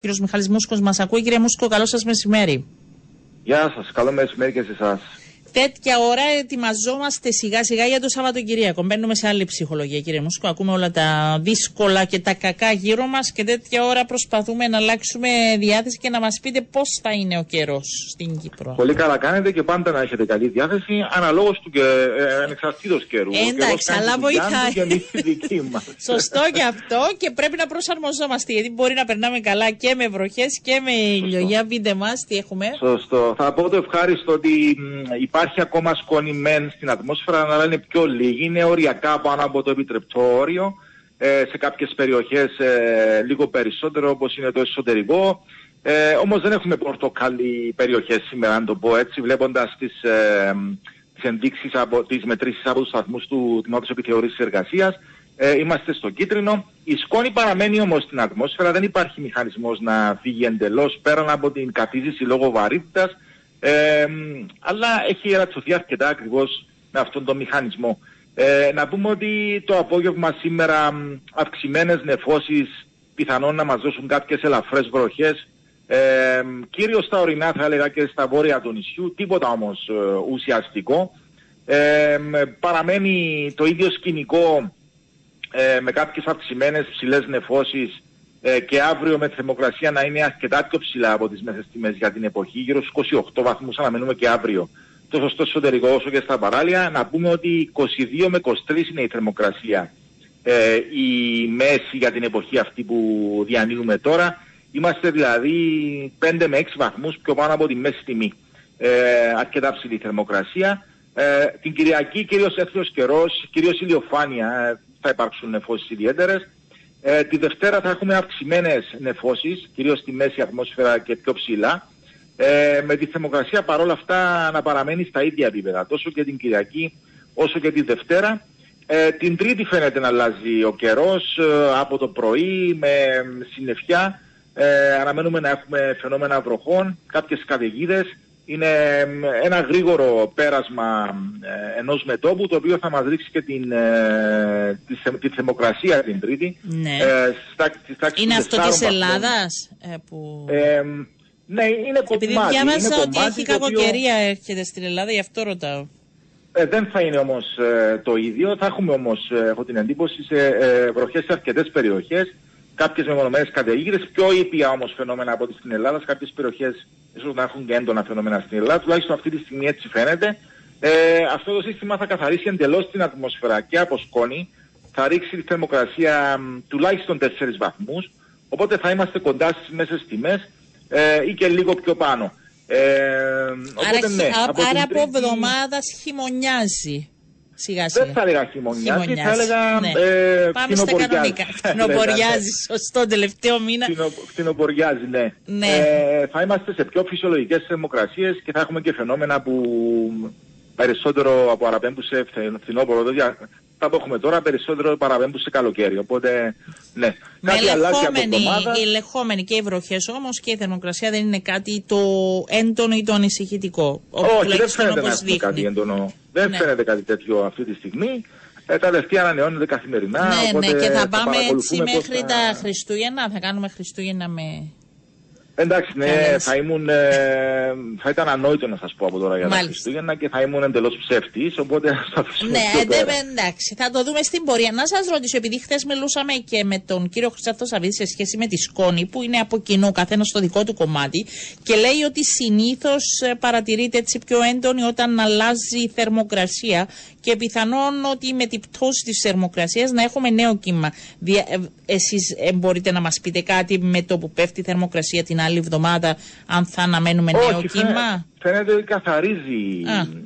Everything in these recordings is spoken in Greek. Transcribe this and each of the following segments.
Κύριος Μιχάλης Μούσκος μας ακούει. Κύριε Μούσκο, καλό σας μεσημέρι. Γεια σας, καλό μεσημέρι και σε εσάς τέτοια ώρα ετοιμαζόμαστε σιγά σιγά για το Σαββατοκυριακό. Μπαίνουμε σε άλλη ψυχολογία, κύριε Μούσκο. Ακούμε όλα τα δύσκολα και τα κακά γύρω μας και τέτοια ώρα προσπαθούμε να αλλάξουμε διάθεση και να μας πείτε πώς θα είναι ο καιρός στην Κύπρο. Πολύ καλά κάνετε και πάντα να έχετε καλή διάθεση, αναλόγως του και ε, ανεξαρτήτως καιρού. Εντάξει, αλλά βοηθάει. Σωστό και αυτό και πρέπει να προσαρμοζόμαστε γιατί μπορεί να περνάμε καλά και με βροχές και με ήλιο. Για πείτε μας τι έχουμε. Σωστό. Θα πω το ευχάριστο ότι υπάρχει υπάρχει ακόμα σκόνη μεν στην ατμόσφαιρα, αλλά είναι πιο λίγη. Είναι οριακά πάνω από το επιτρεπτό όριο. Ε, σε κάποιες περιοχές ε, λίγο περισσότερο όπως είναι το εσωτερικό. Ε, όμως δεν έχουμε πορτοκαλί περιοχές σήμερα, αν το πω έτσι, βλέποντας τις, ε, τις ενδείξεις από τις μετρήσεις από τους σταθμούς του Τμήματος Επιθεωρήσης Εργασίας. Ε, είμαστε στο κίτρινο. Η σκόνη παραμένει όμως στην ατμόσφαιρα, δεν υπάρχει μηχανισμός να φύγει εντελώς πέραν από την καθίζηση λόγω βαρύτητας ε, αλλά έχει ερατσωθεί αρκετά ακριβώς με αυτόν τον μηχανισμό. Ε, να πούμε ότι το απόγευμα σήμερα αυξημένες νεφώσεις πιθανόν να μας δώσουν κάποιες ελαφρές βροχές ε, κυρίως στα ορεινά θα έλεγα και στα βόρεια του νησιού, τίποτα όμως ε, ουσιαστικό. Ε, παραμένει το ίδιο σκηνικό ε, με κάποιες αυξημένες ψηλές νεφώσεις ε, και αύριο με τη θερμοκρασία να είναι αρκετά πιο ψηλά από τις μέσες τιμές για την εποχή, γύρω στους 28 βαθμούς αναμένουμε και αύριο. Τόσο στο εσωτερικό όσο και στα παράλια, να πούμε ότι 22 με 23 είναι η θερμοκρασία ε, η μέση για την εποχή αυτή που διανύουμε τώρα. Είμαστε δηλαδή 5 με 6 βαθμούς πιο πάνω από τη μέση τιμή. Ε, αρκετά ψηλή θερμοκρασία. Ε, την Κυριακή κυρίως έθριος καιρός, κυρίως ηλιοφάνεια ε, θα υπάρξουν νεφώσεις ιδιαίτερες. Ε, τη Δευτέρα θα έχουμε αυξημένες νεφώσεις, κυρίως στη μέση ατμόσφαιρα και πιο ψηλά, ε, με τη θερμοκρασία παρόλα αυτά να παραμένει στα ίδια επίπεδα, τόσο και την Κυριακή όσο και τη Δευτέρα. Ε, την Τρίτη φαίνεται να αλλάζει ο καιρός ε, από το πρωί με συννεφιά. Ε, αναμένουμε να έχουμε φαινόμενα βροχών, κάποιες καταιγίδες είναι ένα γρήγορο πέρασμα ε, ενός μετόπου το οποίο θα μας ρίξει και την, ε, τη, τη θερμοκρασία την Τρίτη. Ναι. Ε, στα, είναι αυτό της Ελλάδας ε, που... Ε, ναι, είναι κομμάτι. Επειδή διάβασα ότι έχει κακοκαιρία οποίο... έρχεται στην Ελλάδα, γι' αυτό ρωτάω. Ε, δεν θα είναι όμως το ίδιο. Θα έχουμε όμως, έχω την εντύπωση, σε ε, βροχές σε αρκετές περιοχές κάποιες μεμονωμένες καταιγίδες, πιο ήπια όμως φαινόμενα από ό,τι στην Ελλάδα, σε κάποιες περιοχές ίσως να έχουν και έντονα φαινόμενα στην Ελλάδα, τουλάχιστον αυτή τη στιγμή έτσι φαίνεται. Ε, αυτό το σύστημα θα καθαρίσει εντελώς την ατμόσφαιρα και από σκόνη, θα ρίξει τη θερμοκρασία τουλάχιστον 4 βαθμούς, οπότε θα είμαστε κοντά στις μέσες τιμές ε, ή και λίγο πιο πάνω. Ε, οπότε, άρα, ναι, από, άρα από εβδομάδα χειμωνιάζει. Σιγά σιγά. Δεν θα έλεγα χειμωνιάζει, θα έλεγα ναι. ε, Πάμε στα κανονικά. Φτηνοποριάζει, σωστό, τελευταίο μήνα. Φτηνοποριάζει, ναι. ναι. Ε, θα είμαστε σε πιο φυσιολογικές θερμοκρασίες και θα έχουμε και φαινόμενα που περισσότερο από αραπέμπου σε φθινόπωρο, θα το έχουμε τώρα περισσότερο παραπέμπουν σε καλοκαίρι. Οπότε, ναι. Κάτι αλλάζει από εβδομάδα. Οι ελεγχόμενοι και οι βροχές όμως και η θερμοκρασία δεν είναι κάτι το έντονο ή το ανησυχητικό. Όχι, δεν φαίνεται να είναι κάτι έντονο. Δεν ναι. φαίνεται κάτι τέτοιο αυτή τη στιγμή. Ε, τα λεφτά ανανεώνονται καθημερινά. Ναι, οπότε ναι, και θα πάμε έτσι μέχρι θα... τα Χριστούγεννα. Θα κάνουμε Χριστούγεννα με Εντάξει, ναι, θα, ήμουν, ε, θα ήταν ανόητο να σας πω από τώρα για τα Χριστούγεννα και θα ήμουν εντελώς ψεύτης, οπότε θα αφήσουμε Ναι, δε, εντάξει, θα το δούμε στην πορεία. Να σας ρωτήσω, επειδή χθες μιλούσαμε και με τον κύριο Χρυσάθο Σαββίδη σε σχέση με τη σκόνη, που είναι από κοινού καθένας στο δικό του κομμάτι, και λέει ότι συνήθως ε, παρατηρείται έτσι πιο έντονη όταν αλλάζει η θερμοκρασία και πιθανόν ότι με την πτώση της θερμοκρασίας να έχουμε νέο κύμα. Ε, εσείς μπορείτε να μας πείτε κάτι με το που πέφτει η θερμοκρασία την άλλη εβδομάδα, αν θα αναμένουμε νέο κύμα; Φαίνεται ότι καθαρίζει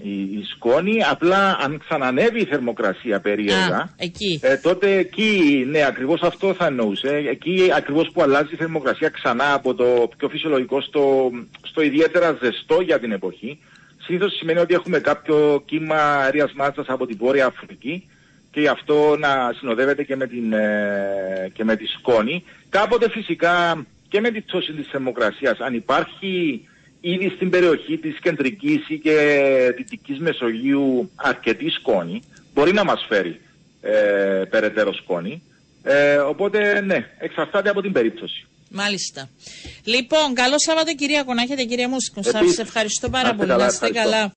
η, η, σκόνη, απλά αν ξανανεύει η θερμοκρασία περίεργα, εκεί. Ε, τότε εκεί, ναι, ακριβώς αυτό θα εννοούσε. Εκεί ακριβώς που αλλάζει η θερμοκρασία ξανά από το πιο φυσιολογικό στο, στο ιδιαίτερα ζεστό για την εποχή. Συνήθως σημαίνει ότι έχουμε κάποιο κύμα αερία μάτσα από την Βόρεια Αφρική και γι' αυτό να συνοδεύεται και με, την, ε, και με τη σκόνη. Κάποτε φυσικά και με την πτώση της θερμοκρασίας, αν υπάρχει ήδη στην περιοχή της κεντρικής ή και δυτικής Μεσογείου αρκετή σκόνη, μπορεί να μας φέρει ε, περαιτέρω σκόνη. Ε, οπότε ναι, εξαρτάται από την περίπτωση. Μάλιστα. Λοιπόν, καλό Σαββατοκυριακό να έχετε κυρία Μούσικο. Σα Επίσης. ευχαριστώ πάρα Να είστε πολύ. καλά, Να είστε ευχαριστώ. καλά.